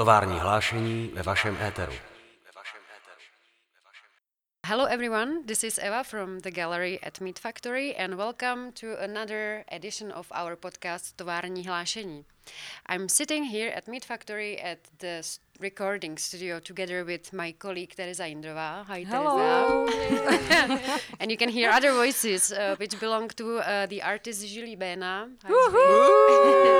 Tovární hlášení ve vašem éteru. Hello, everyone. This is Eva from the gallery at Meat Factory, and welcome to another edition of our podcast Tovární hlášení. I'm sitting here at Meat Factory at the recording studio together with my colleague Teresa Indrova. Hi, Hello. Teresa. and you can hear other voices uh, which belong to uh, the artist Julie Bena.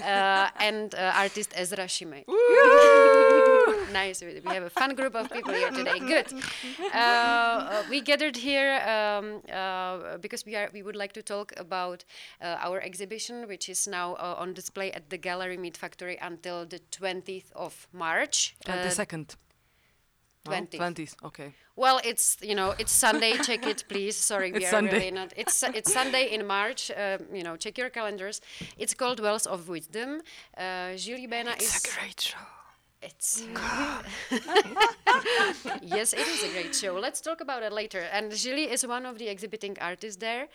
Hi, uh, and uh, artist Ezra Šimek. nice. We we have a fun group of people here today. Good. Uh, uh, we gathered here um, uh, because we are. We would like to talk about uh, our exhibition, which is now uh, on display at the Gallery Meet Factory until the 20th of March. Uh, Twenty second. 20th. Twenties. Okay. Well, it's you know it's Sunday. check it, please. Sorry, we It's are Sunday. really not. It's it's Sunday in March. Uh, you know, check your calendars. It's called Wells of Wisdom. Uh, Julie Bena is. It's a great show. It's yes, it is a great show. Let's talk about it later. And Julie is one of the exhibiting artists there.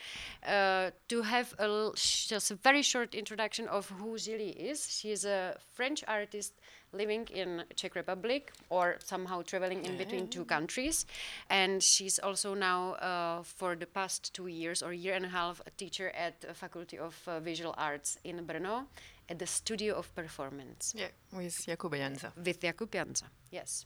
Uh, to have a l- just a very short introduction of who Julie is, she is a French artist living in Czech Republic or somehow traveling in between two countries, and she's also now uh, for the past two years or year and a half a teacher at the Faculty of uh, Visual Arts in Brno at the Studio of Performance Yeah, with Jakub Jansa. with Jakub Jansa. Yes.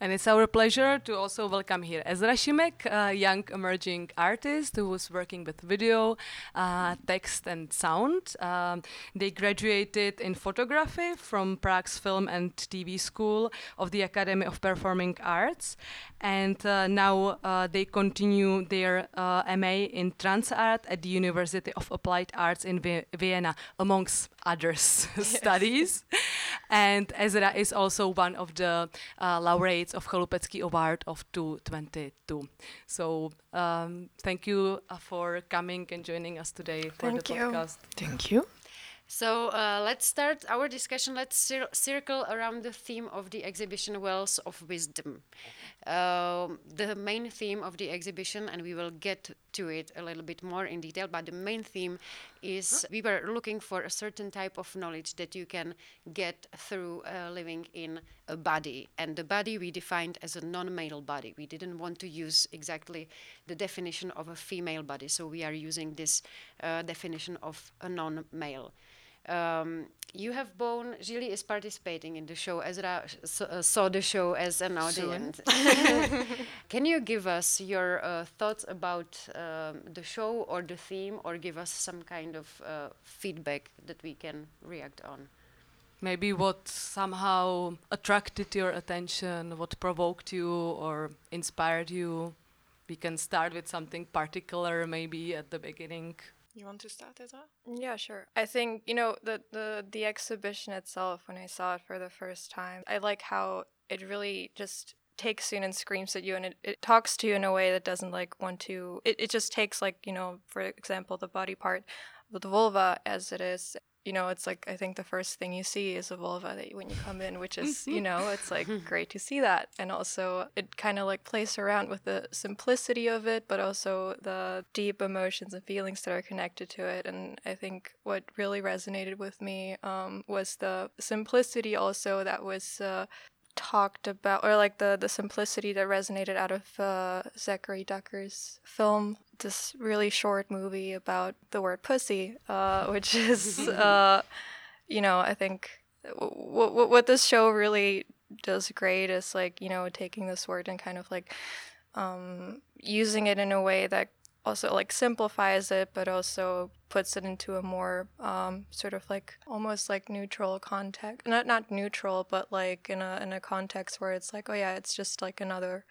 And it's our pleasure to also welcome here Ezra Šimek, a young emerging artist who was working with video, uh, text, and sound. Um, they graduated in photography from Prague's Film and TV School of the Academy of Performing Arts. And uh, now uh, they continue their uh, MA in trans art at the University of Applied Arts in Vi- Vienna, amongst others studies. And Ezra is also one of the uh, laureates of Chalupecký Award of 2022. So um, thank you uh, for coming and joining us today for Thank the you. podcast. Thank you. So uh, let's start our discussion. Let's cir- circle around the theme of the exhibition Wells of Wisdom. Um, the main theme of the exhibition, and we will get to it a little bit more in detail, but the main theme is we were looking for a certain type of knowledge that you can get through uh, living in a body. And the body we defined as a non male body. We didn't want to use exactly the definition of a female body, so we are using this uh, definition of a non male. Um, you have Bone. Julie is participating in the show. Ezra s- uh, saw the show as an audience. Can you give us your uh, thoughts about um, the show or the theme, or give us some kind of uh, feedback that we can react on? Maybe what somehow attracted your attention, what provoked you or inspired you. We can start with something particular, maybe at the beginning. You want to start, Ezra? Yeah, sure. I think you know the the the exhibition itself. When I saw it for the first time, I like how it really just takes you and screams at you, and it, it talks to you in a way that doesn't like want to. It it just takes like you know, for example, the body part, the vulva as it is. You know, it's like I think the first thing you see is a vulva that you, when you come in, which is you know, it's like great to see that, and also it kind of like plays around with the simplicity of it, but also the deep emotions and feelings that are connected to it. And I think what really resonated with me um, was the simplicity also that was. Uh, talked about or like the the simplicity that resonated out of uh, Zackary Drucker's film this really short movie about the word pussy uh, which is uh, you know I think w- w- what this show really does great is like you know taking this word and kind of like um, using it in a way that also like simplifies it but also puts it into a more um, sort of like almost like neutral context not not neutral but like in a in a context where it's like oh yeah it's just like another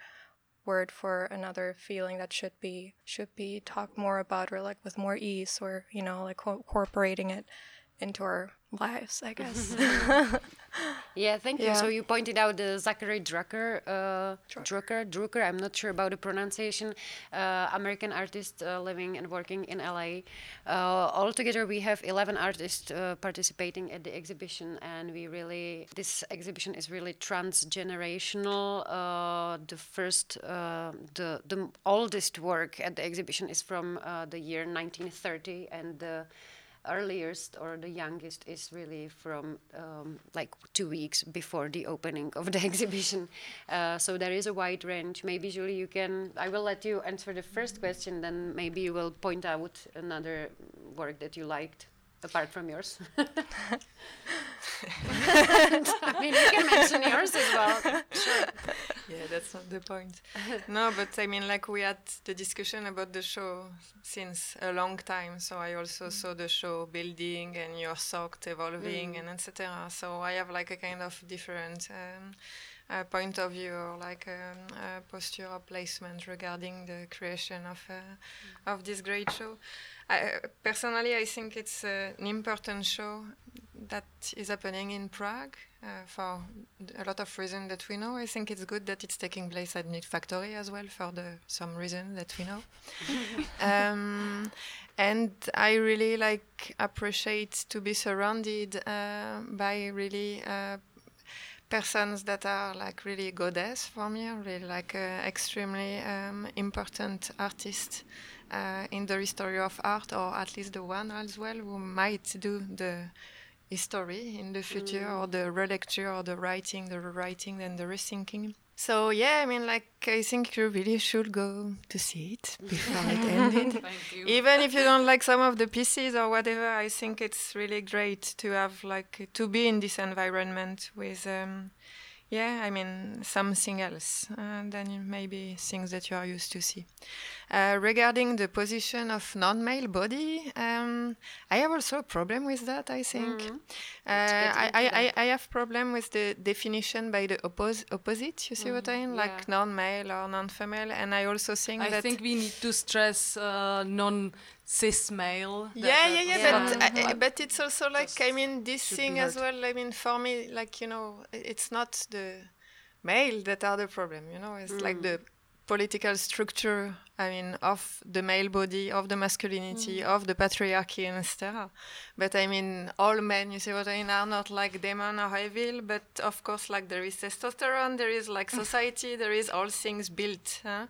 word for another feeling that should be should be talked more about or like with more ease or you know like co- incorporating it into our lives i guess Yeah, thank you. Yeah. So you pointed out the Zackary Drucker, uh, Drucker, Drucker. I'm not sure about the pronunciation. Uh, American artist uh, living and working in LA. Uh, altogether, we have 11 artists uh, participating at the exhibition, and we really this exhibition is really transgenerational. Uh, the first, uh, the the oldest work at the exhibition is from uh, the year 1930, and the earliest or the youngest is really from um, like two weeks before the opening of the exhibition. Uh, so there is a wide range. Maybe Julie, you can. I will let you answer the first question, then maybe you will point out another work that you liked apart from yours. I mean, you can mention yours as well. Sure. yeah, that's not the point. no, but I mean, like we had the discussion about the show since a long time. So I also saw the show building and your sock evolving Mm. and etc. So I have like a kind of different um, uh, point of view or like um, uh, posture or placement regarding the creation of uh, of this great show. I, personally, I think it's uh, an important show that is happening in Prague uh, for a lot of reasons that we know. I think it's good that it's taking place at Meet Factory as well for the some reason that we know. um, and I really like appreciate to be surrounded uh, by really uh, persons that are like really goddess for me, really like uh, extremely um, important artists uh, in the history of art, or at least the one as well who might do the history in the future, or the relecture, or the writing, the rewriting, and the rethinking. So yeah, I mean, like I think you really should go to see it before it ended. Even if you don't like some of the pieces or whatever, I think it's really great to have like to be in this environment with, um, yeah, I mean something else uh, than maybe things that you are used to see. Uh, regarding the position of non-male body, um, I have also a problem with that. I think uh, get I, into I, I. I have problem with the definition by the oppos- opposite. You see what I mean? yeah. Like non-male or non-female, and I also think I that think we need to stress uh, non cis male. that- yeah, yeah, yeah, but I, I- uh, uh, but it's also like I mean this thing as well. I mean for me, like you know, it's not the male that are the problem. You know, it's like the political structure. I mean, of the male body, of the masculinity, mm. of the patriarchy, and etc. But I mean, all men, you see what I mean, are not like demon or evil. But of course, like there is testosterone, there is like society, there is all things built huh?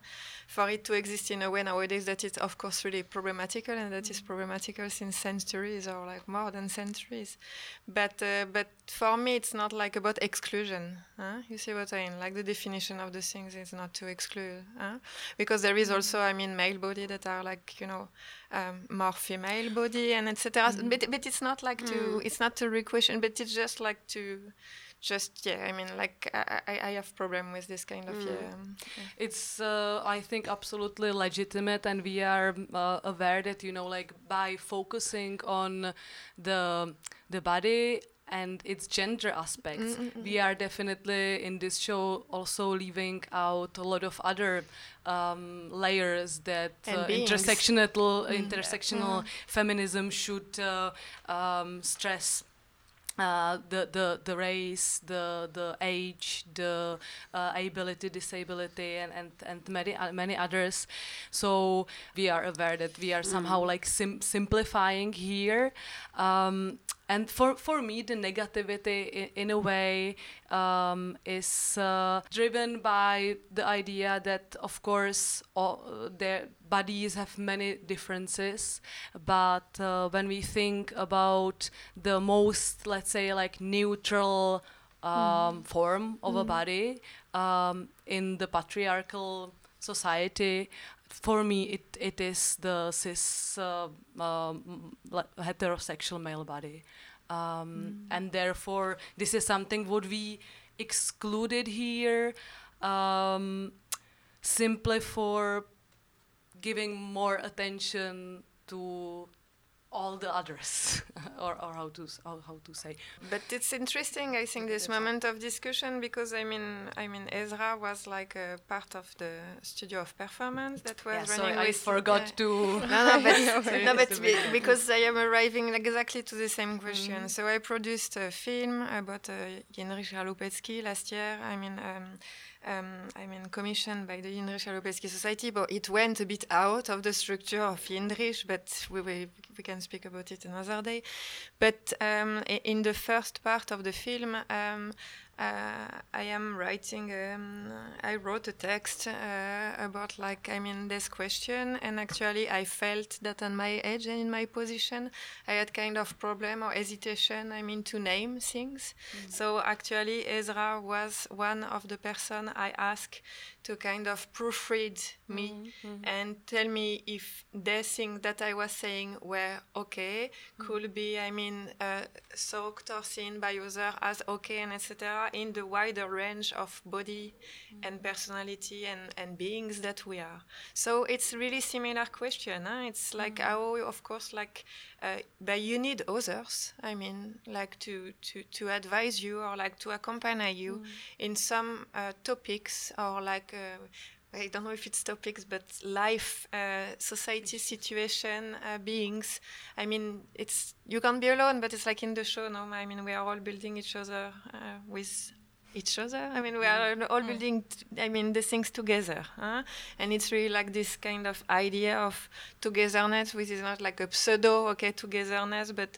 for it to exist in a way nowadays that is, of course, really problematical, and that is mm. problematical since centuries or like more than centuries. But uh, but for me, it's not like about exclusion. Huh? You see what I mean? Like the definition of the things is not to exclude, huh? because there is mm. also, I mean, male body that are like you know um, more female body and etc. But but it's not like to it's not to re-question, but it's just like to just yeah. I mean, like I I, I have problem with this kind of yeah. um, it's uh, i think absolutely legitimate and we are uh, aware that you know like by focusing on the the body and its gender aspects. We are definitely in this show also leaving out a lot of other um, layers that uh, intersectional intersectional feminism should uh, um, stress uh, the, the the race, the the age, the uh, ability, disability, and and and many uh, many others. So we are aware that we are somehow like sim- simplifying here. Um, and for, for me, the negativity in, in a way um, is uh, driven by the idea that, of course, their bodies have many differences. But uh, when we think about the most, let's say, like neutral um, form of a body um, in the patriarchal society, for me, it, it is the cis uh, um, heterosexual male body. Um, And therefore, this is something would we excluded here um, simply for giving more attention to all the others, or, or how to s- how, how to say. But it's interesting, I think, this moment of discussion because I mean, I mean, Ezra was like a part of the studio of performance that was Yeah, running sorry, I forgot yeah. to. No, no, but, no, but be- because I am arriving exactly to the same question. So I produced a film about uh, Chalupecký last year. I mean, um, um, I mean, commissioned by the Jindřich Chalupecký Society, but it went a bit out of the structure of Jindřich, but we, we, we can speak about it another day. But um, in the first part of the film, um, uh, I am writing. Um, I wrote a text uh, about like I mean this question, and actually I felt that on my age and in my position, I had kind of problem or hesitation. I mean to name things. Mm-hmm. So actually, Ezra was one of the person I asked to kind of proofread me mm-hmm. and tell me if the things that I was saying were okay, mm-hmm. could be I mean uh, soaked or seen by others as okay and etc in the wider range of body mm. and personality and, and beings that we are. So it's really similar question. Huh? It's like mm. how, of course, like, uh, but you need others. I mean, like to, to, to advise you or like to accompany you mm. in some uh, topics or like. Uh, I don't know if it's topics, but life, uh, society, situation, uh, beings. I mean, it's you can't be alone, but it's like in the show. No, I mean, we are all building each other uh, with each other. I mean, we are mm. all mm. building. I mean, the things together, huh? and it's really like this kind of idea of togetherness, which is not like a pseudo okay togetherness, but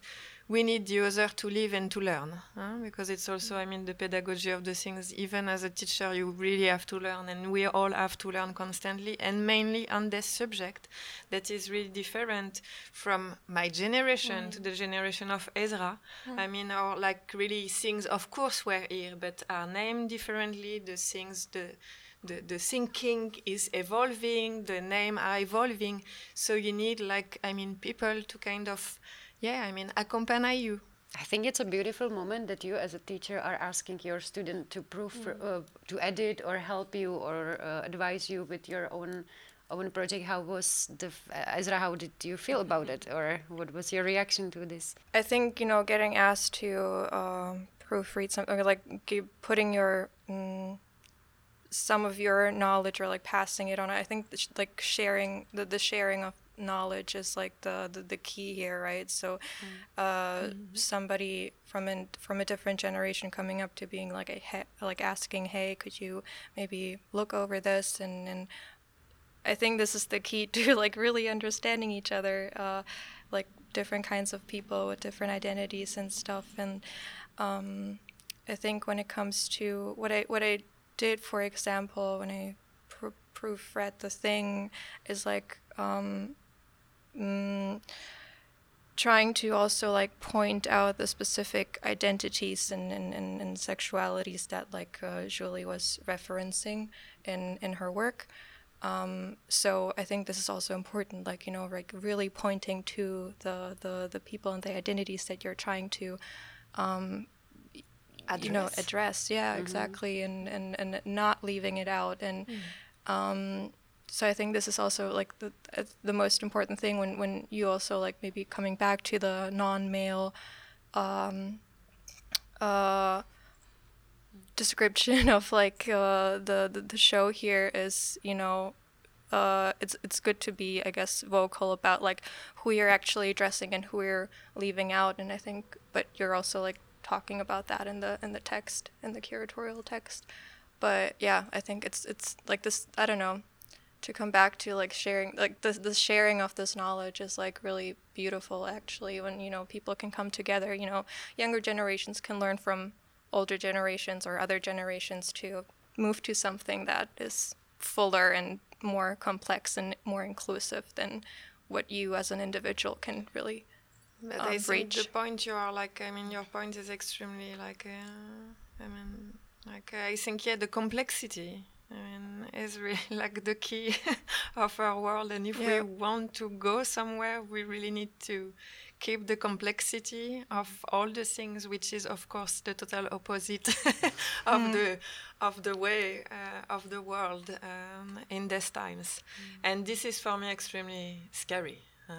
we need the other to live and to learn huh? because it's also i mean the pedagogy of the things even as a teacher you really have to learn and we all have to learn constantly and mainly on this subject that is really different from my generation mm. to the generation of ezra mm. i mean or like really things of course were here but are named differently the things the the, the thinking is evolving the name are evolving so you need like i mean people to kind of yeah, I mean, accompany you. I think it's a beautiful moment that you, as a teacher, are asking your student to proof, mm. uh, to edit or help you or uh, advise you with your own own project. How was the uh, Ezra? How did you feel about it, or what was your reaction to this? I think you know, getting asked to um, proofread something, or like putting your mm, some of your knowledge or like passing it on. I think like sharing the the sharing of knowledge is like the, the, the key here, right? So, mm. uh, mm-hmm. somebody from an, from a different generation coming up to being like a he- like asking, hey, could you maybe look over this and and I think this is the key to like really understanding each other, uh, like different kinds of people with different identities and stuff. And um, I think when it comes to what I what I did, for example, when I pr- proofread the thing, is like um, mm, trying to also like point out the specific identities and, and, and, and sexualities that like uh, Julie was referencing in, in her work. Um, so I think this is also important, like you know, like really pointing to the the, the people and the identities that you're trying to, um, you know, address. Yeah, mm-hmm. exactly, and, and and not leaving it out. And mm. um, so I think this is also like the uh, the most important thing when when you also like maybe coming back to the non-male um, uh, description of like uh, the, the the show here is you know uh, it's it's good to be I guess vocal about like who you're actually addressing and who you're leaving out. And I think but you're also like talking about that in the in the text in the curatorial text. But yeah I think it's it's like this I don't know to come back to like sharing like the the sharing of this knowledge is like really beautiful actually when you know people can come together you know younger generations can learn from older generations or other generations to move to something that is fuller and more complex and more inclusive than what you as an individual can really but um, I think the point you are like I mean your point is extremely like uh, I mean like uh, I think yeah the complexity I mean, it's really like the key of our world. And if yeah. we want to go somewhere, we really need to keep the complexity of all the things, which is, of course, the total opposite of mm. the of the way uh, of the world um, in these times. Mm. And this is for me extremely scary. Huh?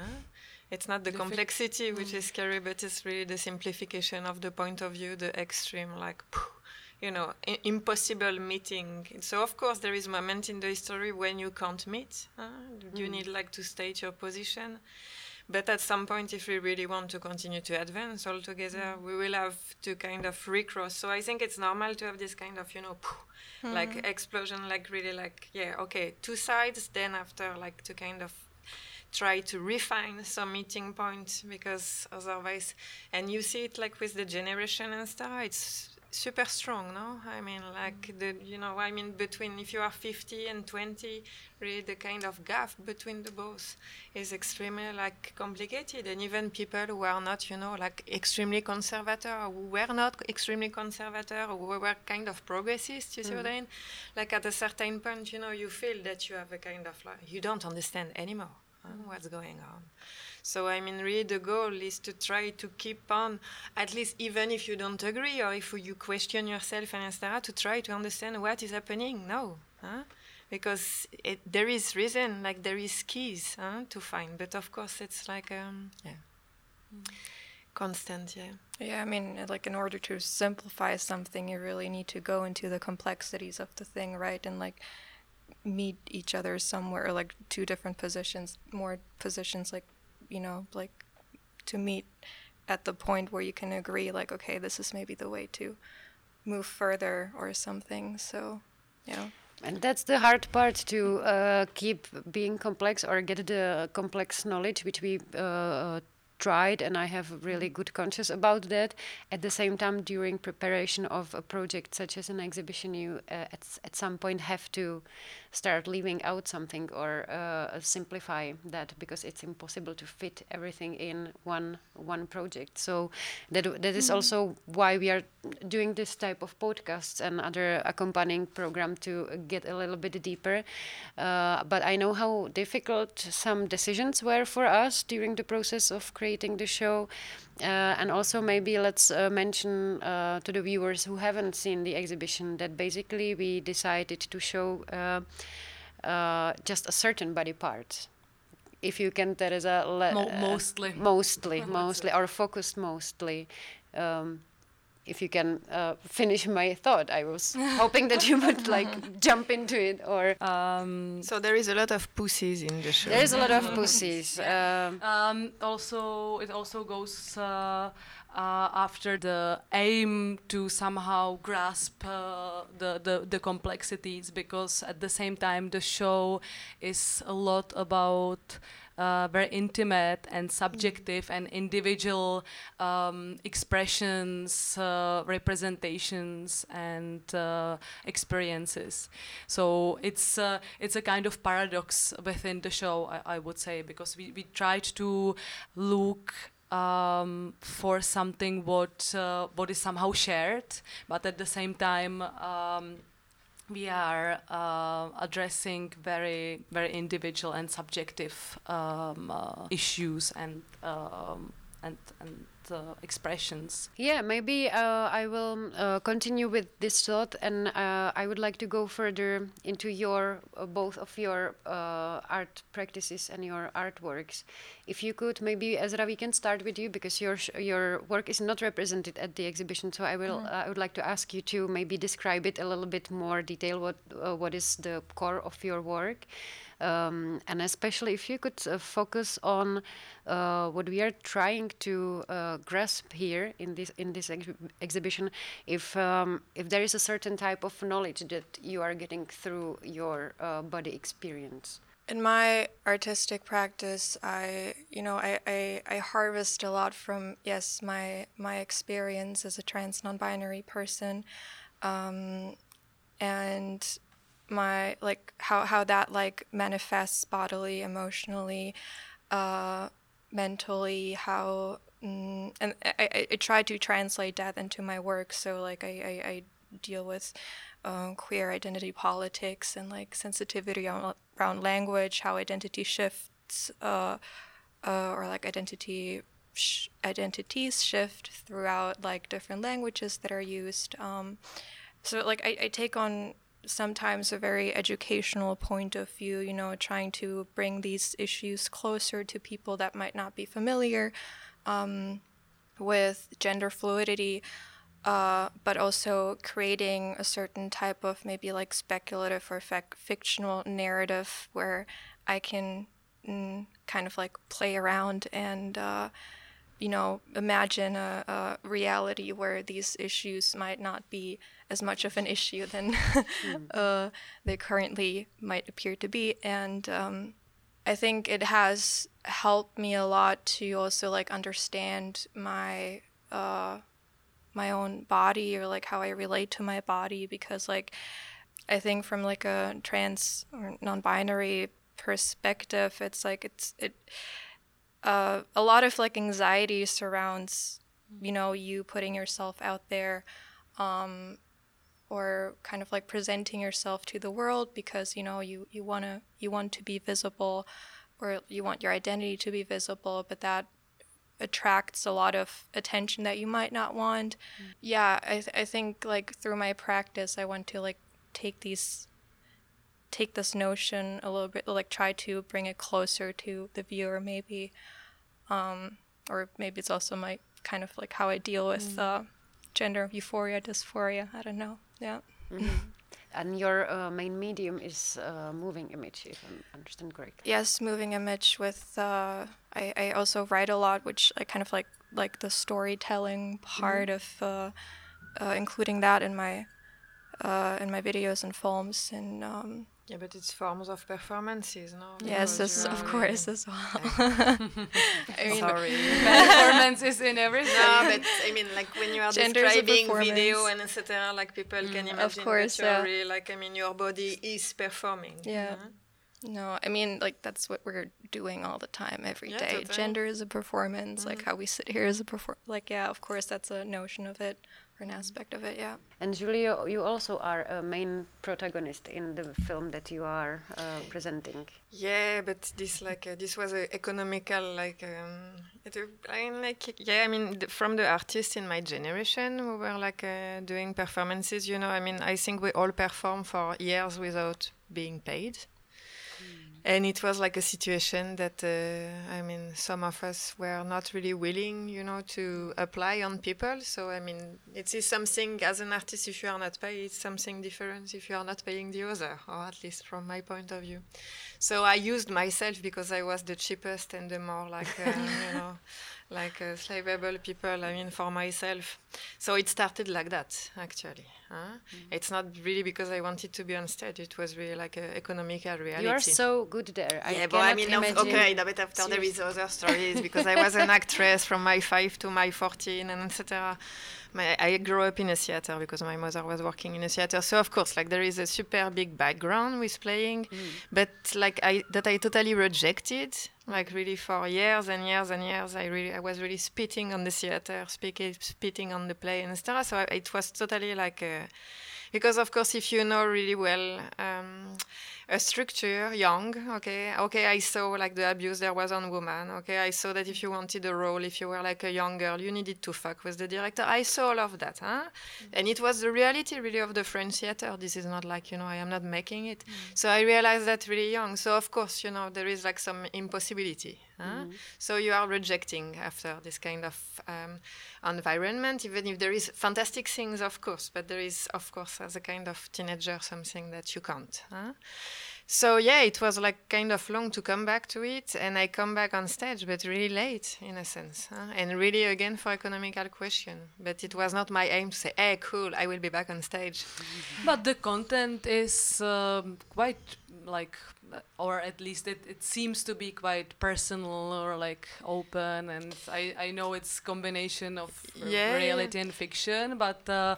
It's not the, the complexity which mm. is scary, but it's really the simplification of the point of view, the extreme, like. Phew, you know, I- impossible meeting. So of course there is a moment in the history when you can't meet. Huh? You mm. need like to state your position. But at some point, if we really want to continue to advance all together, mm. we will have to kind of recross. So I think it's normal to have this kind of, you know, mm. like explosion, like really like, yeah, okay, two sides. Then after, like to kind of try to refine some meeting point because otherwise, and you see it like with the generation and stuff, it's super strong, no? I mean, like the, you know, I mean, between if you are 50 and 20, really the kind of gap between the both is extremely like complicated. And even people who are not, you know, like extremely conservative, or who were not extremely conservative, or who were kind of progressist, you see what mm. I mean? Like at a certain point, you know, you feel that you have a kind of like, you don't understand anymore huh, mm. what's going on. So I mean, really, the goal is to try to keep on, at least even if you don't agree or if you question yourself and etc., to try to understand what is happening now, huh? because it, there is reason, like there is keys huh, to find. But of course, it's like um, yeah, constant, yeah. Yeah, I mean, like in order to simplify something, you really need to go into the complexities of the thing, right? And like meet each other somewhere, like two different positions, more positions, like you know, like to meet at the point where you can agree, like, okay, this is maybe the way to move further or something. So, yeah. And that's the hard part to uh, keep being complex or get the complex knowledge, which we uh, tried, and I have really good conscience about that. At the same time, during preparation of a project such as an exhibition, you uh, at, at some point have to start leaving out something or uh, simplify that because it's impossible to fit everything in one one project. So that that is also why we are doing this type of podcasts and other accompanying program to get a little bit deeper. Uh, but I know how difficult some decisions were for us during the process of creating the show. Uh, and also maybe let's uh, mention uh, to the viewers who haven't seen the exhibition that basically we decided to show uh, uh, just a certain body part. If you can, there is a le- Mo- uh, mostly. mostly, mostly, or focused mostly. Um, if you can uh, finish my thought, I was hoping that you would like jump into it. Or Um, So there is a lot of pussies in the show. there is a lot of pussies. Um, Um, also, it also goes uh, uh, after the aim to somehow grasp uh, the, the the complexities, because at the same time the show is a lot about. Uh, very intimate and subjective and individual um, expressions, uh, representations, and uh, experiences. So it's uh, it's a kind of paradox within the show, I, I would say, because we, we tried to look um, for something what uh, what is somehow shared, but at the same time. Um, we are uh, addressing very very individual and subjective um, uh, issues and um, and and uh, expressions. Yeah, maybe uh, I will uh, continue with this thought, and uh, I would like to go further into your uh, both of your uh, art practices and your artworks. If you could, maybe Ezra, we can start with you because your sh- your work is not represented at the exhibition. So I will uh, I would like to ask you to maybe describe it a little bit more detail. What uh, what is the core of your work? Um, and especially if you could uh, focus on uh, what we are trying to uh, grasp here in this in this ex- exhibition, if um, if there is a certain type of knowledge that you are getting through your uh, body experience. In my artistic practice, I, you know, I, I, I harvest a lot from yes, my my experience as a trans non-binary person, um, and my like how how that like manifests bodily, emotionally, uh, mentally, how mm, and I, I, try to translate that into my work. So like I, I, I deal with um, queer identity politics and like sensitivity around language, how identity shifts, uh, uh, or like identity sh- identities shift throughout like different languages that are used. Um, so like I, I take on sometimes a very educational point of view, you know, trying to bring these issues closer to people that might not be familiar um, with gender fluidity, uh, but also creating a certain type of maybe like speculative or fictional narrative where I can mm, kind of like play around and. Uh, you know, imagine a, a reality where these issues might not be as much of an issue than uh, they currently might appear to be. And um, I think it has helped me a lot to also like understand my uh, my own body or like how I relate to my body because like I think from like a trans or non-binary perspective, it's like it's it uh, a lot of like anxiety surrounds you know you putting yourself out there um, or kind of like presenting yourself to the world because you know you you want to you want to be visible or you want your identity to be visible but that attracts a lot of attention that you might not want. Yeah I, th- I think like through my practice i want to like take these take this notion a little bit like try to bring it closer to the viewer maybe um, or maybe it's also my kind of like how i deal with uh, gender euphoria dysphoria i don't know yeah. And your uh, main medium is uh, moving image, if I understand correctly. yes moving image with uh, I, I also write a lot which i kind of like like the storytelling part of uh, uh, including that in my uh, in my videos and films and um, Yeah, but it's forms of performances, no? yes you of course as well I mean, Sorry. Performance is in everything. no, but I mean, like when you are Gender is a describing video and etc., like people mm, can imagine Of course, that you're yeah. really like, I mean, your body is performing. Yeah. No, I mean like that's what we're doing all the time every day. Yeah, totally. Gender is a performance, like mm. how we sit here is a perform. Like yeah, of course that's a notion of it or an aspect of it. Yeah. And Julio, you also are a main protagonist in the film that you are uh, presenting. Yeah, but this like uh, this was a economical like um, it, I mean, like yeah I mean the, from the artists in my generation who were like uh, doing performances you know I mean I think we all perform for years without being paid and it was like a situation that uh, I mean some of us were not really willing you know to apply on people. So I mean it is something as an artist if you are not paid it's something different if you are not paying the other or at least from my point of view. So I used myself because I was the cheapest and the more like uh, you know like uh, slaveable people I mean for myself. So it started like that actually huh? it's not really because I wanted to be on stage it was really like an economical uh, reality You are so good there. I yeah, but I mean, imagine. okay, no, but after there is other stories because I was an actress from my five to my fourteen and etc. My, I grew up in a theater because my mother was working in a theater. So of course, like there is a super big background with playing, mm. but like I that I totally rejected. Like really for years and years and years, I really I was really spitting on the theater, speaking spitting on the play and etc. So I, it was totally like. A, because of course if you know really well um, a structure young okay? Okay i saw like the abuse there was on women okay? I saw that if you wanted a role if you were like a young girl you needed to fuck with the director. I saw all of that huh? Mm. and it was the reality really of the french theater. This is not like you know i am not making it. Mm. So i realized that really young. So of course you know there is like some impossibility huh? Mm. so you are rejecting after this kind of um, environment even if there is fantastic things of course but there is of course as a kind of teenager something that you can't huh? So yeah it was like kind of long to come back to it and i come back on stage but really late in a sense huh? and really again for economical question but it was not my aim to say hey cool i will be back on stage But the content is um, quite like, or at least it, it seems to be quite personal or like open. And I, I know it's combination of Yeah, reality and fiction, but uh,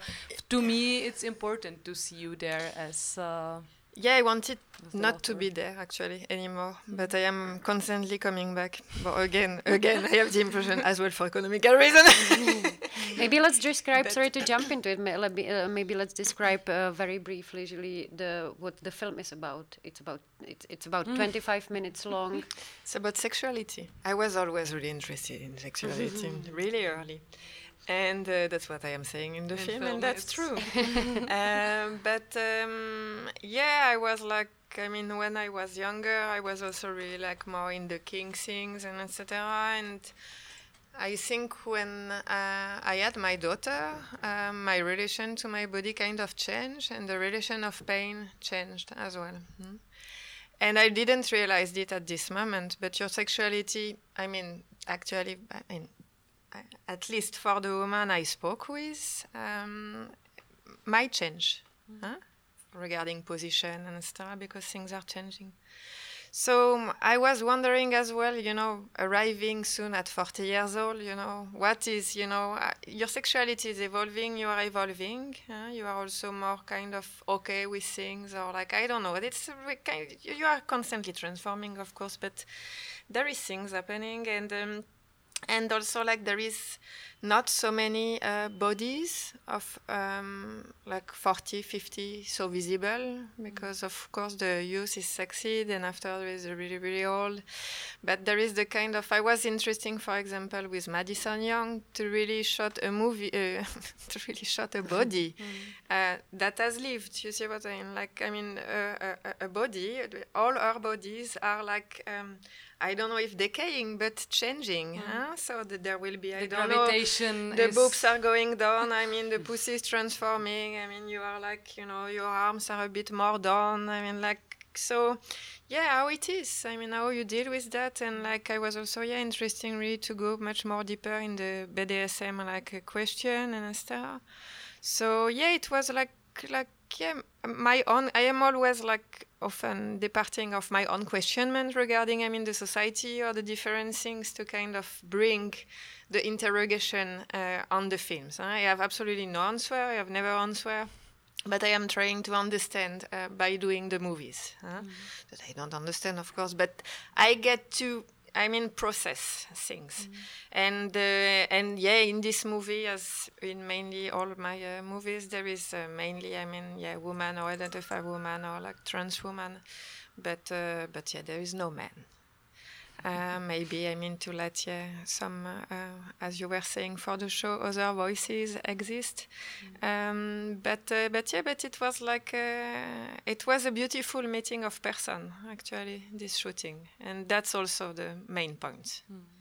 to me it's important to see you there as. Uh, Yeah, I wanted not to be there actually anymore, but I am constantly coming back. But again, again, I have the impression as well for economical reasons. Maybe let's describe. Sorry to jump into it. uh, Maybe let's describe uh, very briefly, the what the film is about. It's about it's, it's about 25 minutes long. it's about sexuality. I was always really interested in sexuality, really early. And uh, that's what I am saying in the In film, film, and that's true. um, but um, yeah, I was like, I mean, when I was younger, I was also really like more in the king things and etc. And I think when uh, I had my daughter, um, my relation to my body kind of changed, and the relation of pain changed as well. Mm. And I didn't realize it at this moment, but your sexuality, I mean, actually, I mean, at least for the woman I spoke with, um, might change huh? regarding position and stuff because things are changing. So um, I was wondering as well, you know, arriving soon at 40 years old, you know, what is, you know, uh, your sexuality is evolving, you are evolving, uh, you are also more kind of okay with things, or like, I don't know, it's kind you are constantly transforming, of course, but there is things happening, and um, and also like there is not so many uh, bodies of um, like 40 50 so visible because of course the youth is sexy then after is really really old but there is the kind of i was interesting for example with madison young to really shot a movie uh, to really shot a body mm. uh, that has lived you see what i mean like i mean uh, a, a, body all our bodies are like um, I don't know if decaying, but changing. Mm. Huh? So that there will be, the I don't gravitation know, the boobs are going down. I mean, the pussy is transforming. I mean, you are like, you know, your arms are a bit more down. I mean, like, so yeah, how it is. I mean, how you deal with that. And like, I was also, yeah, interesting really to go much more deeper in the BDSM, like a question and stuff. So yeah, it was like, like, yeah, my own, I am always like, often departing of my own questionment regarding, I mean, the society or the different things to kind of bring the interrogation uh, on the films. I have absolutely no answer. I have never answer. But I am trying to understand uh, by doing the movies. Huh? Mm. That I don't understand, of course, but I get to I mean, process things, mm. and uh, and yeah, in this movie, as in mainly all my uh, movies, there is uh, mainly, I mean, yeah, woman or identified woman or like trans woman, but uh, but yeah, there is no man. Uh, maybe I mean to let yeah, some, uh, as you were saying for the show, other voices exist. Mm. Um, but uh, but yeah, but it was like uh, it was a beautiful meeting of person actually this shooting, and that's also the main point. Mm.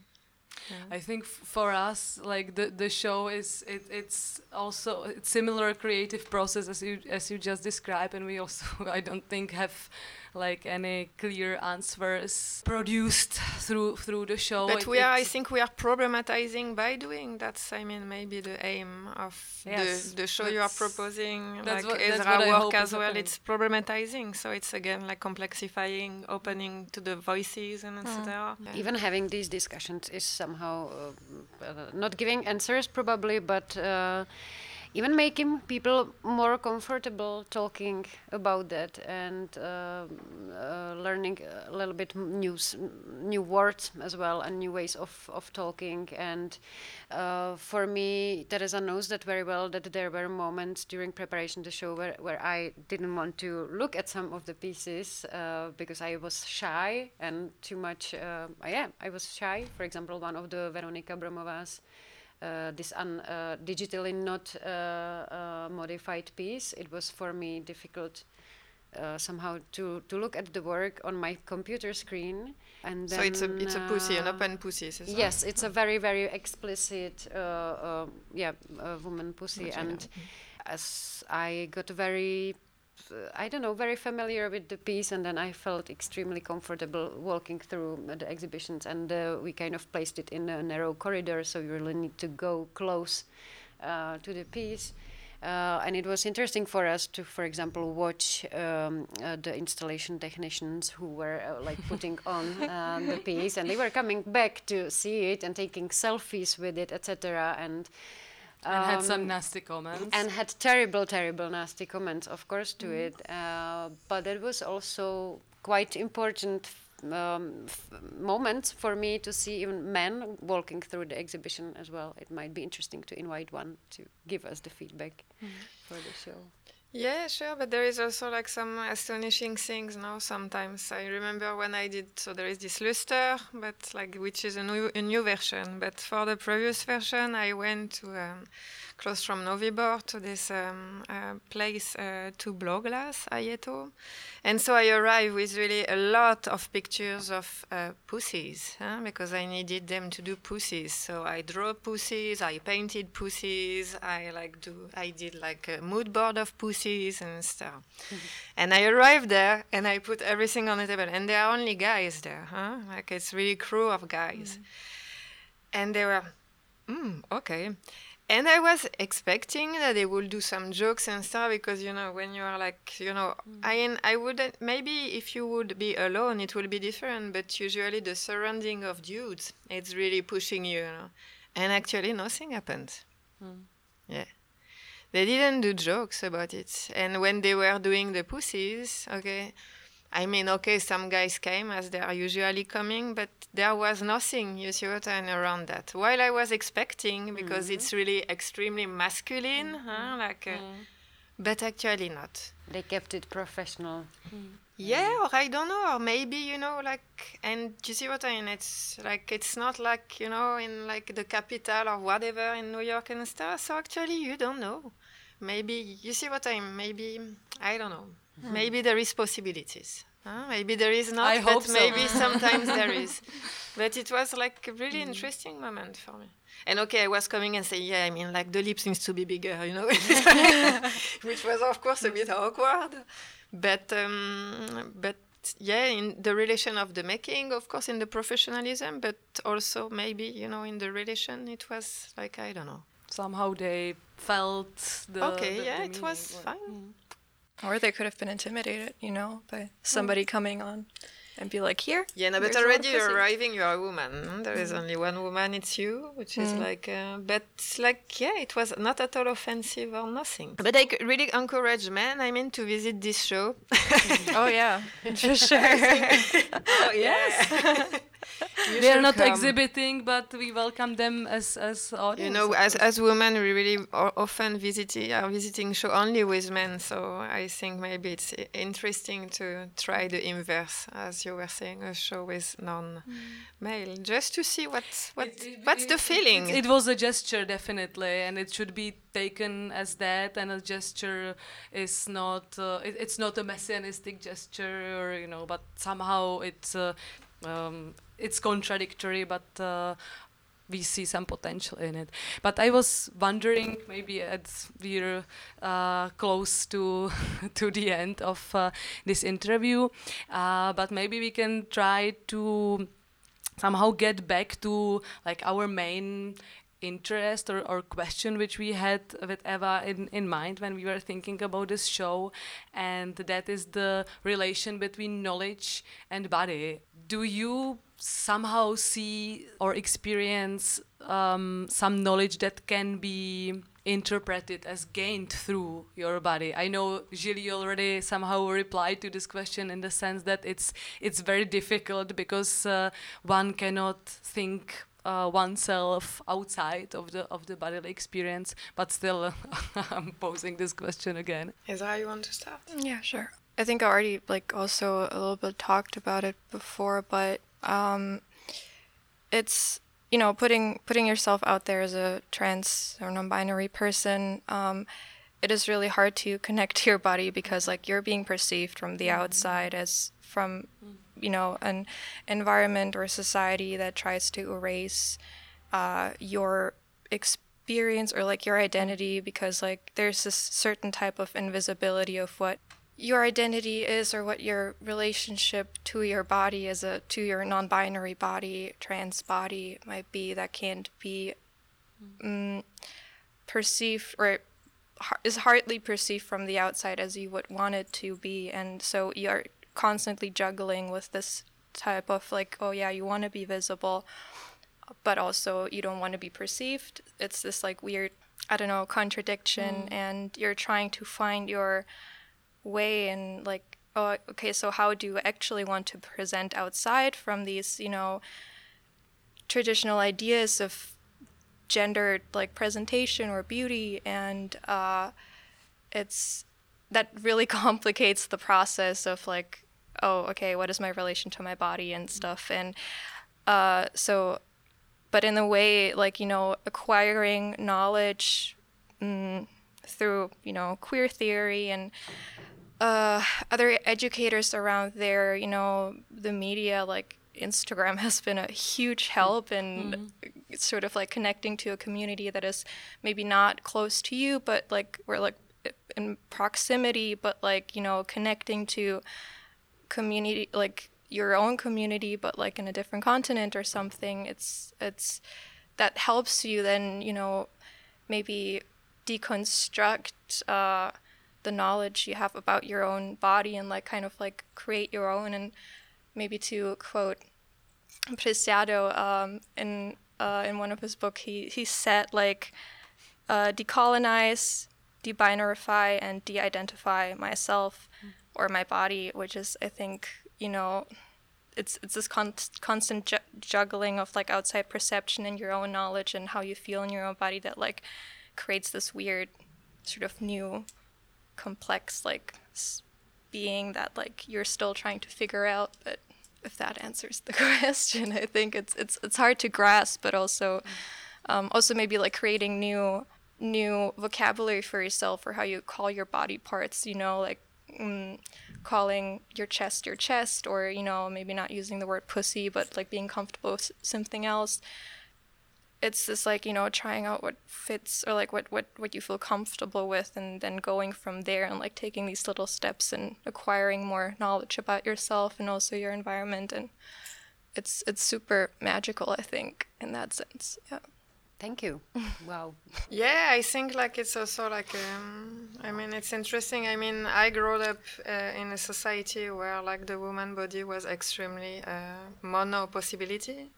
Yeah. I think for us, like the the show is it, it's also it's similar creative process as you as you just described, and we also I don't think have like any clear answers produced through through the show. But it, we are, I think, we are problematizing by doing. That's, I mean, maybe the aim of yes, the, the show you are proposing. Like what, Ezra work as well. It's problematizing, so it's again like complexifying, opening to the voices and etc. Mm. Yeah. Even having these discussions is somehow uh, uh, not giving answers, probably, but. Uh, even making people more comfortable talking about that and uh, uh, learning a little bit new new words as well and new ways of, of talking. And uh, for me Teresa knows that very well that there were moments during preparation the show where, where I didn't want to look at some of the pieces uh, because I was shy and too much uh, yeah I was shy. For example one of the Veronika Bromová's this un, uh, digitally not uh, modified piece, it was for me difficult uh, somehow to, to look at the work on my computer screen and so it's a it's a pussy an open pussy yes it's a very very explicit uh, uh, yeah woman pussy. And as i got very I don't know, very familiar with the piece, and then I felt extremely comfortable walking through the exhibitions. And uh, we kind of placed it in a narrow corridor, so you really need to go close uh, to the piece. Uh, and it was interesting for us to, for example, watch um, uh, the installation technicians who were uh, like putting on um, the piece, and they were coming back to see it and taking selfies with it, etc. And and um, had some um, nasty comments. And had terrible, terrible, nasty comments, of course, to mm. it. Uh, but it was also quite important um, moments for me to see even men walking through the exhibition as well. It might be interesting to invite one to give us the feedback mm. for the show. Yeah, sure, but there is also like some astonishing things now. Sometimes I remember when I did. So there is this luster, but like which is a new a new version. But for the previous version, I went to um, close from Nový Bor to this um, uh, place uh, to blow glass, Ajeto. And so I arrived with really a lot of pictures of uh, pussies huh? because I needed them to do pussies. So I drew pussies, I painted pussies, I like do I did like a mood board of pussies and stuff. Mm-hmm. And I arrived there and I put everything on the table and there are only guys there, huh? Like it's really crew of guys. Mm-hmm. And they were, mm, okay. And I was expecting that they would do some jokes and stuff because you know when you are like you know mm. I I wouldn't maybe if you would be alone it would be different but usually the surrounding of dudes it's really pushing you, you know. And actually nothing happened. Mm. Yeah. They didn't do jokes about it. And when they were doing the pussies okay I mean, okay, some guys came as they are usually coming, but there was nothing, you see what I mean, around that. While I was expecting, because mm-hmm. it's really extremely masculine, huh, mm-hmm. like, uh, mm-hmm. but actually not. They kept it professional. Yeah, or I don't know, or maybe you know, like, and you see what I mean? It's like it's not like you know in like the capital or whatever in New York and stuff. So actually, you don't know. Maybe you see what I mean? Maybe I don't know. Mm-hmm. Maybe there is possibilities. Huh? Maybe there is not, I but hope so. maybe sometimes there is. But it was like a really mm-hmm. interesting moment for me. And okay, I was coming and saying, yeah, I mean, like the lip seems to be bigger, you know, which was of course a bit awkward. But um, but yeah, in the relation of the making, of course, in the professionalism, but also maybe you know in the relation, it was like I don't know. Somehow they felt the. okay, the- yeah, the it was meaning, fine. Or they could have been intimidated, you know, by somebody coming on and be like, here. Yeah, no, but There's a lot of already you're arriving, you're a woman. There is only one woman, it's you, which is like, uh, but like, yeah, it was not at all offensive or nothing. But I really encourage men, I mean, to visit this show. Oh, yeah, for sure. oh, yes. They are not exhibiting, but we welcome them as as audience. You know, as as women, we really often visit are visiting show only with men. So I think maybe it's interesting to try the inverse, as you were saying, a show with non-male, just to see what what It- it- what's the feeling. It, it was a gesture, definitely, and it should be taken as that. And a gesture is not. Uh, it, it's not a messianistic gesture, or you know, but somehow it's. Uh, um, it's contradictory, but. Uh, we see some potential in it. But I was wondering, maybe as we're uh, close to to the end of uh, this interview, uh, but maybe we can try to somehow get back to like our main interest or, or question which we had with Eva in, in mind when we were thinking about this show and that is the relation between knowledge and body. Do you somehow see or experience um, some knowledge that can be interpreted as gained through your body. I know Gilles already somehow replied to this question in the sense that it's it's very difficult because uh, one cannot think uh, oneself outside of the of the bodily experience. But still, I'm posing this question again. Ezra, you want to start? Yeah, sure. I think I already like also a little bit talked about it before, but um, it's you know putting putting yourself out there as a trans or non-binary person. Um, it is really hard to connect to your body because like you're being perceived from the outside as from you know an environment or society that tries to erase uh, your experience or like your identity because like there's this certain type of invisibility of what your identity is or what your relationship to your body as a to your non-binary body trans body might be that can't be mm, perceived or is hardly perceived from the outside as you would want it to be. And so you're constantly juggling with this type of like oh yeah you want to be visible but also you don't want to be perceived. It's this like weird i don't know contradiction and you're trying to find your way and like oh okay so how do you actually want to present outside from these you know traditional ideas of gendered like presentation or beauty? And uh it's that really complicates the process of like oh okay what is my relation to my body and stuff. And uh so but in a way like you know acquiring knowledge mm, through you know queer theory and uh, other educators around there, you know, the media like Instagram has been a huge help in sort of like connecting to a community that is maybe not close to you, but like we're like in proximity, but like, you know, connecting to community like your own community but like in a different continent or something it's it's that helps you then you know maybe deconstruct uh, the knowledge you have about your own body and like kind of like create your own and maybe to quote Preciado um, in uh, in one of his book he he said like uh, decolonize debinarify and de-identify myself mm. or my body which is I think you know it's it's this con- constant ju- juggling of like outside perception and your own knowledge and how you feel in your own body that like creates this weird sort of new complex like being that like you're still trying to figure out but if that answers the question i think it's it's it's hard to grasp but also um, also maybe like creating new new vocabulary for yourself or how you call your body parts you know like mm, calling your chest your chest or you know maybe not using the word pussy but like being comfortable with something else. It's just like you know trying out what fits or like what what what you feel comfortable with and then going from there and like taking these little steps and acquiring more knowledge about yourself and also your environment. And it's it's super magical i think in that sense. Yeah Thank you. wow. Yeah, I think like it's also like um, I mean it's interesting. I mean I grew up uh, in a society where like the woman body was extremely uh, mono possibility,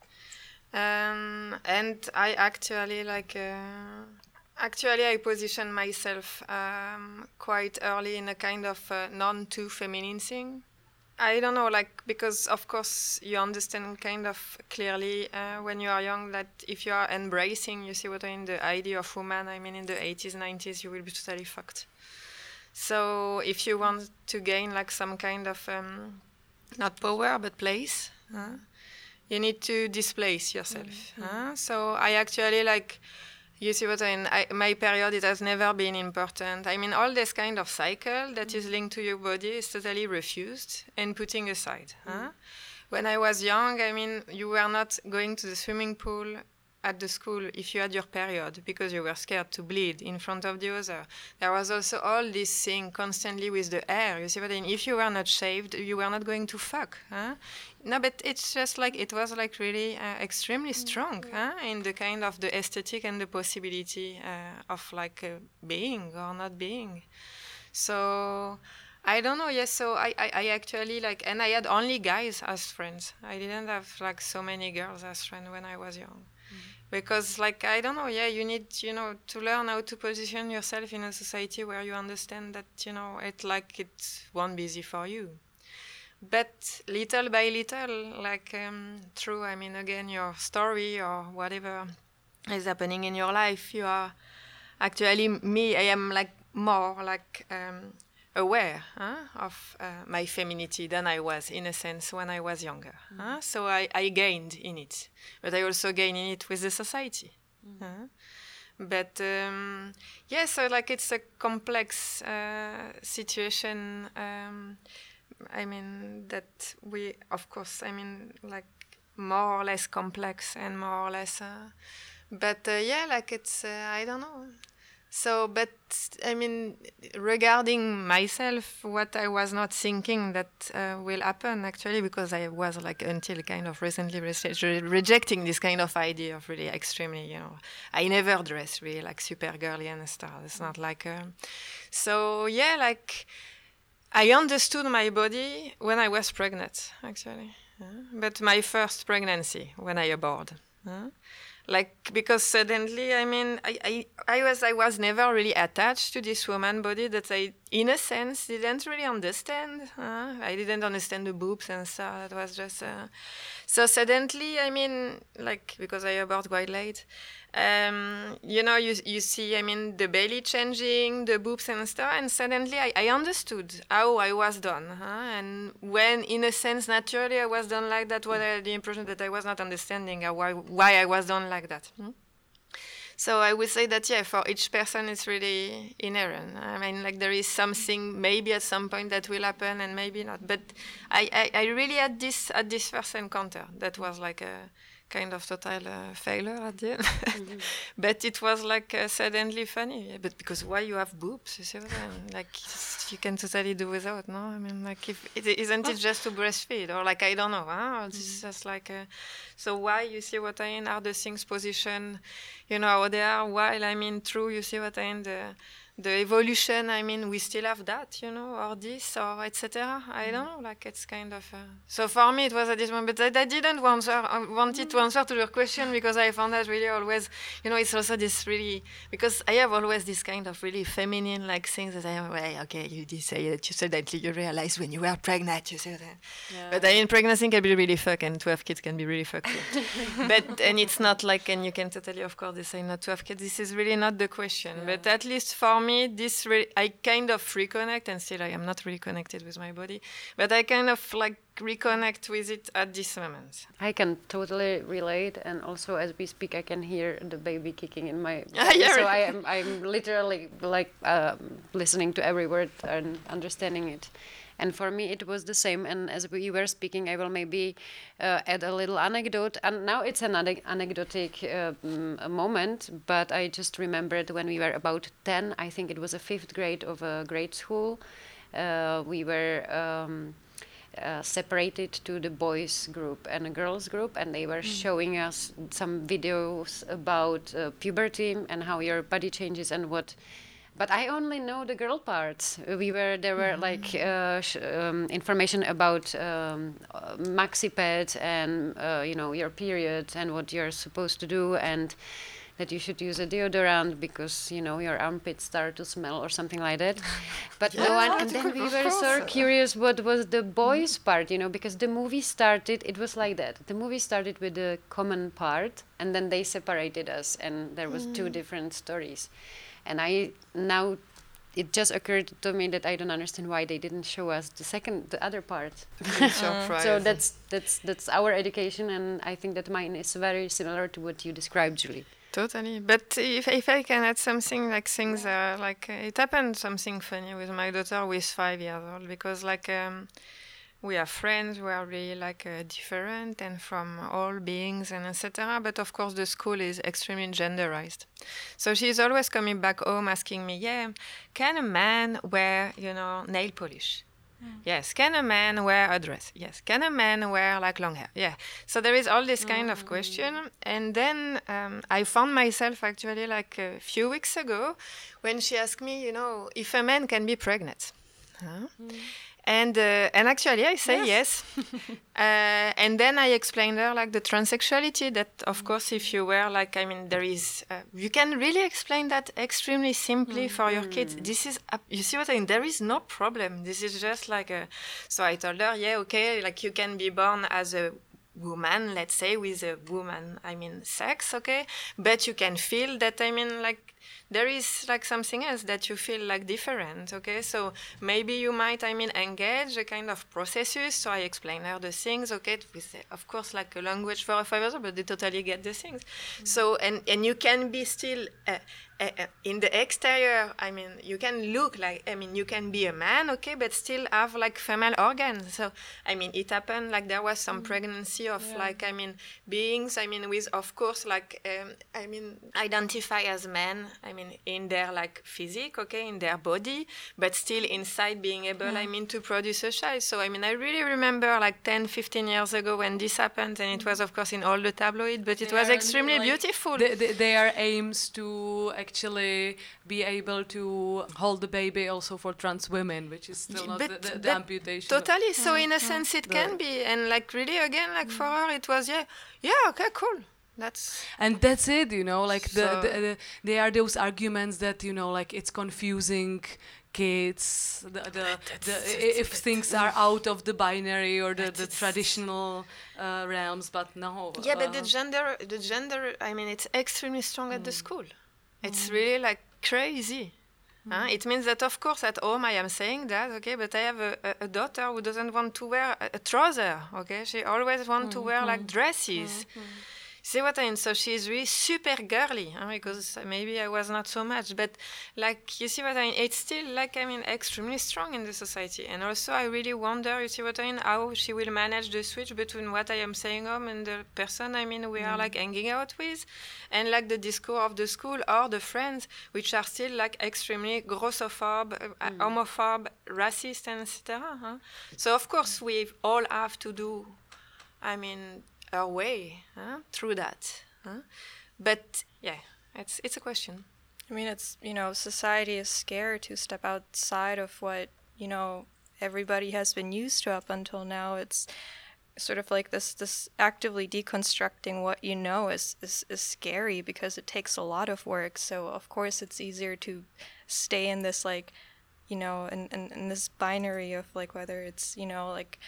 um, and I actually like uh, actually I position myself um, quite early in a kind of uh, non too feminine thing. I don't know, like because of course you understand kind of clearly uh, when you are young that if you are embracing, you see what I mean, the idea of woman. I mean, in the 80s, 90s, you will be totally fucked. So if you want to gain like some kind of um, not power but place, uh, you need to displace yourself. Mm-hmm. Uh, so I actually like you see what I mean? I, my period, it has never been important. I mean, all this kind of cycle that is linked to your body is totally refused and putting aside. Mm. Huh? When I was young, I mean, you were not going to the swimming pool at the school if you had your period because you were scared to bleed in front of the other. There was also all this thing constantly with the air. You see what I mean? If you were not shaved, you were not going to fuck. Huh? No, but it's just like it was like really uh, extremely mm, strong mm-hmm. huh? in the kind of the aesthetic and the possibility uh, of like uh, being or not being. So I don't know. Yes, so I, I, I, actually like, and I had only guys as friends. I didn't have like so many girls as friends when I was young because like i don't know yeah you need you know to learn how to position yourself in a society where you understand that you know it like it won't be easy for you but little by little like um, through i mean again your story or whatever is happening in your life you are actually me i am like more like um, aware huh, of uh, my femininity than I was, in a sense, when I was younger. Mm. Huh? So I, I, gained in it, but I also gained in it with the society. Mm. Huh? But um, yeah, so like it's a complex uh, situation. Um, I mean that we, of course, I mean like more or less complex and more or less. Uh, but uh, yeah, like it's uh, I don't know. So, but I mean, regarding myself, what I was not thinking that uh, will happen actually, because I was like until kind of recently re- rejecting this kind of idea of really extremely, you know, I never dress really like super girly and stuff. It's not like, uh, so yeah, like I understood my body when I was pregnant actually, uh, but my first pregnancy when I aborted like because suddenly i mean I, I i was i was never really attached to this woman body that i in a sense didn't really understand i didn't understand the boobs and stuff it was just uh, so suddenly i mean like because i aborted quite late um, you know, you, you see, I mean, the belly changing, the boobs and stuff, and suddenly I, I understood how I was done. Huh? And when, in a sense, naturally I was done like that, what I had the impression that I was not understanding why, why I was done like that. Hmm? So I would say that, yeah, for each person it's really inherent. I mean, like there is something maybe at some point that will happen and maybe not. But I, I, I really had this, at this first encounter that was like a kind of total uh, failure at the end. mm-hmm. but it was like uh, suddenly funny. Yeah, but because why you have boobs? You see what I mean? Like you can totally do without. No, I mean like if it, isn't it just to breastfeed or like I don't know. Huh? It's mm-hmm. just like so why you see what I mean? Are the things position? You know how they are. While I mean true. You see what I mean? The, the evolution i mean we still have that you know or this or etc i mm. don't know like it's kind of uh, so for me it was at this moment but I, I didn't answer I wanted to mm. answer to your question because i found that really always you know it's also this really because i have always this kind of really feminine like things that i am well, okay you did say that you said that you realized when you were pregnant you said that yeah. but i mean pregnancy can be really fuck and to have kids can be really fuck but and it's not like and you can totally of course decide not to have kids this is really not the question yeah. but at least for me, this re- I kind of reconnect, and still I am not really connected with my body, but I kind of like reconnect with it at this moment. I can totally relate, and also as we speak, I can hear the baby kicking in my. yeah, so I am I'm literally like um, listening to every word and understanding it and for me it was the same and as we were speaking i will maybe uh, add a little anecdote and now it's an anecdotic uh, moment but i just remembered when we were about 10 i think it was a fifth grade of a grade school uh, we were um, uh, separated to the boys group and a girls group and they were mm. showing us some videos about uh, puberty and how your body changes and what but I only know the girl part. We were there were like uh, um, information about um, maxi pad and uh, you know your period and what you're supposed to do and that you should use a deodorant because you know your armpits start to smell or something like that. But yeah, no one. And then we were so curious what was the boys' part, you know, because the movie started. It was like that. The movie started with the common part, and then they separated us, and there was mm. two different stories and I now it just occurred to me that I don't understand why they didn't show us the second, the other part. so that's that's that's our education, and I think that mine is very similar to what you described, Julie. Totally, but if if I can add something like things uh, like uh, it happened something funny with my daughter who is five years old because like. Um, we are friends we are really like uh, different and from all beings and etc but of course the school is extremely genderized so she's always coming back home asking me yeah can a man wear you know nail polish mm. Yes. Can a man wear a dress? Yes. Can a man wear like long hair? Yeah. So there is all this kind mm. of question. And then um, I found myself actually like a few weeks ago when she asked me, you know, if a man can be pregnant. Huh? Mm. And uh, and actually, I say yes. yes. uh, and then I explained her like the transsexuality. That of course, if you were like, I mean, there is uh, you can really explain that extremely simply mm. for your kids. Mm. This is you see what I mean. There is no problem. This is just like a. So I told her, yeah, okay, like you can be born as a woman, let's say, with a woman, I mean, sex, okay, but you can feel that, I mean, like there is like something else that you feel like different okay? So maybe you might i mean engage a kind of processes so i explain her the things okay? With of course like a language for a five years but they totally get the things. Mm-hmm. so and and you can be still uh, uh, in the exterior i mean you can look like i mean you can be a man okay? But still have like female organs. So i mean it happened like there was some mm. pregnancy of yeah. like i mean beings i mean with of course like um, i mean identify as men i mean in their like physique okay in their body but still inside being able mm. i mean to produce a child so i mean i really remember like 10 15 years ago when this happened and it was of course in all the tabloid but it was extremely like beautiful they, they, their aims to actually be able to hold the baby also for trans women, which is still not the, the, the amputation. Totally. So in a sense, it can be, and like really again, like for her, it was yeah, yeah, okay, cool. That's and that's it, you know. Like so the, the, the there are those arguments that you know, like it's confusing kids the, the, the if things are out of the binary or the, the traditional uh, realms but no yeah uh, but the uh, gender the gender i mean it's extremely strong mm. at the mm. school it's really like crazy. Mm. It means that, of course, at home I am saying that, okay, but I have a, a, a daughter who doesn't want to wear a, a trouser, okay? She always wants mm. to wear like dresses. Mm. See what I mean? So she's really super girly, huh? because maybe I was not so much, but like you see what I mean? It's still like I mean extremely strong in the society, and also I really wonder, you see what I mean? How she will manage the switch between what I am saying home and the person I mean we are like hanging out with, and like the discourse of the school or the friends, which are still like extremely grossophobe, uh, homophobe, racist, and etc. Huh? So of course we all have to do, I mean, our way huh, through that. Huh? But yeah, it's it's a question. I mean, it's, you know, society is scared to step outside of what, you know, everybody has been used to up until now. It's sort of like this, this actively deconstructing what you know is, is, is scary because it takes a lot of work. So, of course, it's easier to stay in this, like, you know, in, in, in this binary of, like, whether it's, you know, like,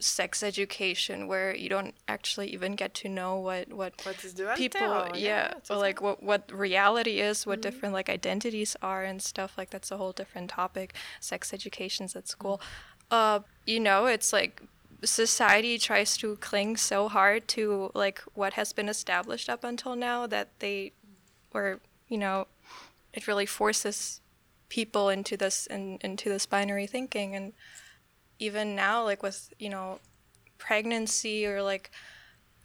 sex education where you don't actually even get to know what what What people alter, yeah, or like what what reality is what different like identities are and stuff like that's a whole different topic. Sex education's at school. Uh you know it's like society tries to cling so hard to like what has been established up until now that they or you know it really forces people into this in, into this binary thinking and even now like with you know pregnancy or like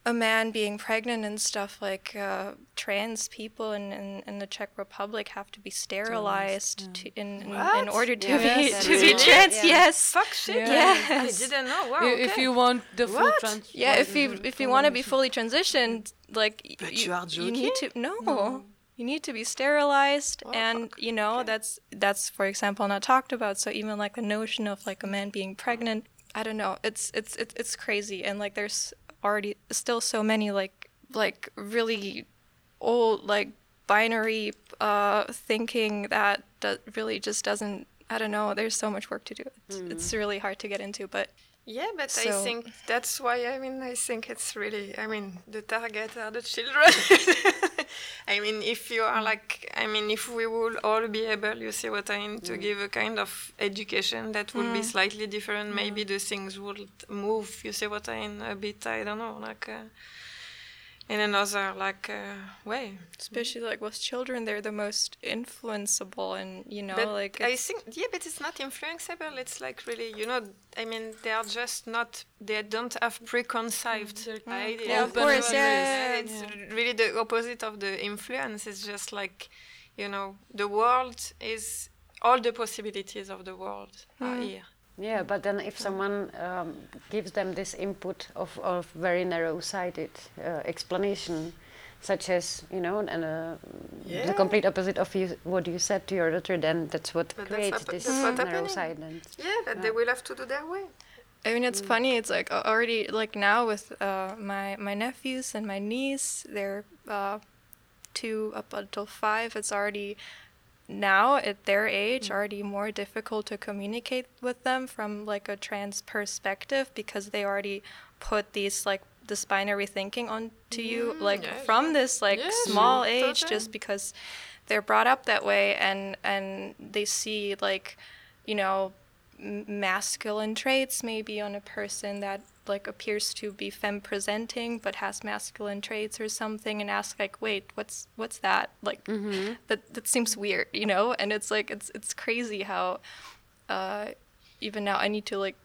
a man being pregnant and stuff like uh, trans people in, in, in the Czech Republic have to be sterilized to, in, in, in order to Yeah. be Yes, to be trans. Yeah. Yes. Fuck shit. Yes. I didn't know. Wow. I- okay. If you want the full What? trans. Yeah, if you if you want to be fully transitioned, like But you, you are you need to no, you need to be sterilized, and you know that's that's for example not talked about. So even like the notion of like a man being pregnant, I don't know, it's it's it's, it's crazy, and like there's already still so many like like really old like binary uh thinking that that really just doesn't. I don't know. There's so much work to do. It's, it's really hard to get into, but Yeah, but I think that's why I mean I think it's really I mean the target are the children. I mean if you are mm. like I mean if we will all be able, you see what I mean, to mm. give a kind of education that would be mm. slightly different, maybe the things would move. You see what I mean? A bit I don't know like. Uh, in another like uh, way, especially like with children, they're the most influenceable, and you know, but like I think yeah, but it's not influenceable. It's like really, you know, I mean, they are just not. They don't have preconceived ideas. Yeah, of course, yeah, yeah, It's really the opposite of the influence. It's just like, you know, the world is all the possibilities of the world are here. Yeah, but then if someone um, gives them this input of, of very narrow-sighted uh, explanation, such as you know, and uh, Yeah. the complete opposite of you, what you said to your daughter, then that's what But creates hap- this that's what's narrow-sighted. Yeah, but they will have to do their way. I mean, it's funny. It's like already like now with uh, my my nephews and my niece. They're uh, two up until five. It's already now at their age hmm. already more difficult to communicate with them from like a trans perspective because they already put these like this binary thinking onto you mm, like yeah, from this like Yeah, small age totally. just because they're brought up that way and and they see like you know masculine traits maybe on a person that like appears to be femme presenting but has masculine traits or something and ask like wait what's what's that like that that seems weird you know and it's like it's it's crazy how uh even now i need to like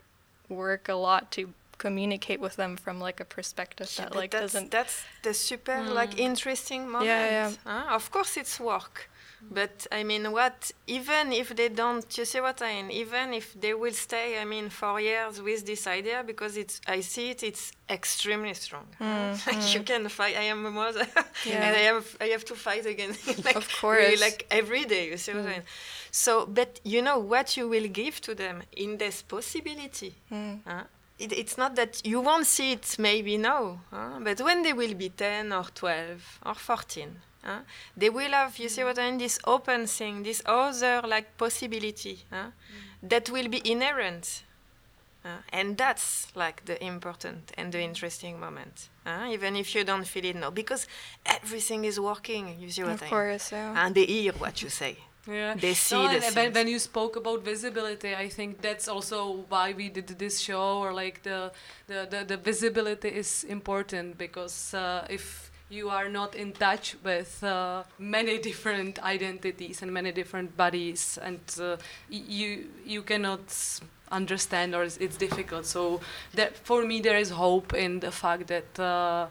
work a lot to communicate with them from like a perspective Yeah, that like that's, doesn't that's the super like interesting moment. yeah. huh? Of course, it's work, but I mean, what? Even if they don't, you see what I mean? Even if they will stay, I mean, for years with this idea because it's, I see it, it's extremely strong. Mm, huh? Like mm. you can fight. I am a mother, Yeah. and I have I have to fight again. like, Of really, course. like every day. You see what I mm. mean? So, but you know what you will give to them in this possibility. huh? It, it's not that you won't see it maybe now, huh? but when they will be 10 or 12 or 14, huh? they will have, you see what I mean, this open thing, this other like possibility huh? that will be inherent. Uh, and that's like the important and the interesting moment, huh? even if you don't feel it now, because everything is working. You see what of I mean? Of course yeah And they hear what you say. yeah. they see No, the and when, scenes. when you spoke about visibility, I think that's also why we did this show, or like the the, the, the visibility is important because uh, if you are not in touch with uh, many different identities and many different bodies, and uh, you you cannot understand, or it's, it's difficult. So that for me, there is hope in the fact that. Uh,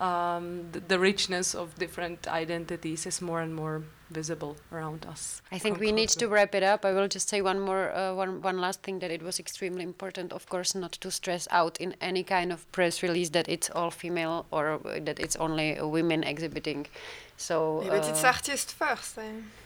um, the, the richness of different identities is more and more visible around us. I think we need to wrap it up. I will just say one more, uh, one one last thing that it was extremely important, of course, not to stress out in any kind of press release that it's all female or uh, that it's only women exhibiting. So Yeah, but it's uh, artist first. Eh?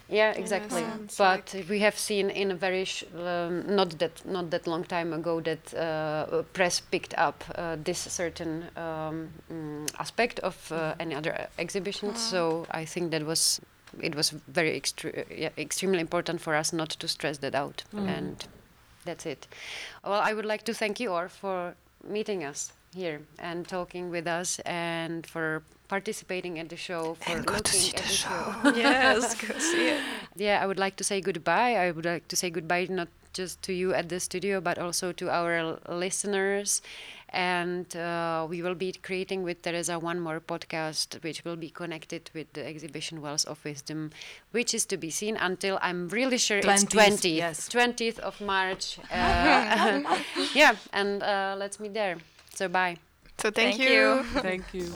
yeah, exactly. sense, But we have seen in a very sh- um, not that not that long time ago that uh, press picked up uh, this certain um, mm, aspect of uh, any other exhibition. So I think that was it was very extre- yeah, extremely important for us not to stress that out, mm. and that's it. Well, I would like to thank you all for meeting us here and talking with us and for participating at the show for looking at the show. yes, go see it. Yeah, I would like to say goodbye. I would like to say goodbye not just to you at the studio, but also to our l- listeners. And uh, we will be creating with Teresa one more podcast, which will be connected with the exhibition Wells of Wisdom, which is to be seen until I'm really sure it's 20th, 20th, yes. 20th of March. Uh, yeah, and uh, let's meet there. So bye. So thank, Thank you. Thank you.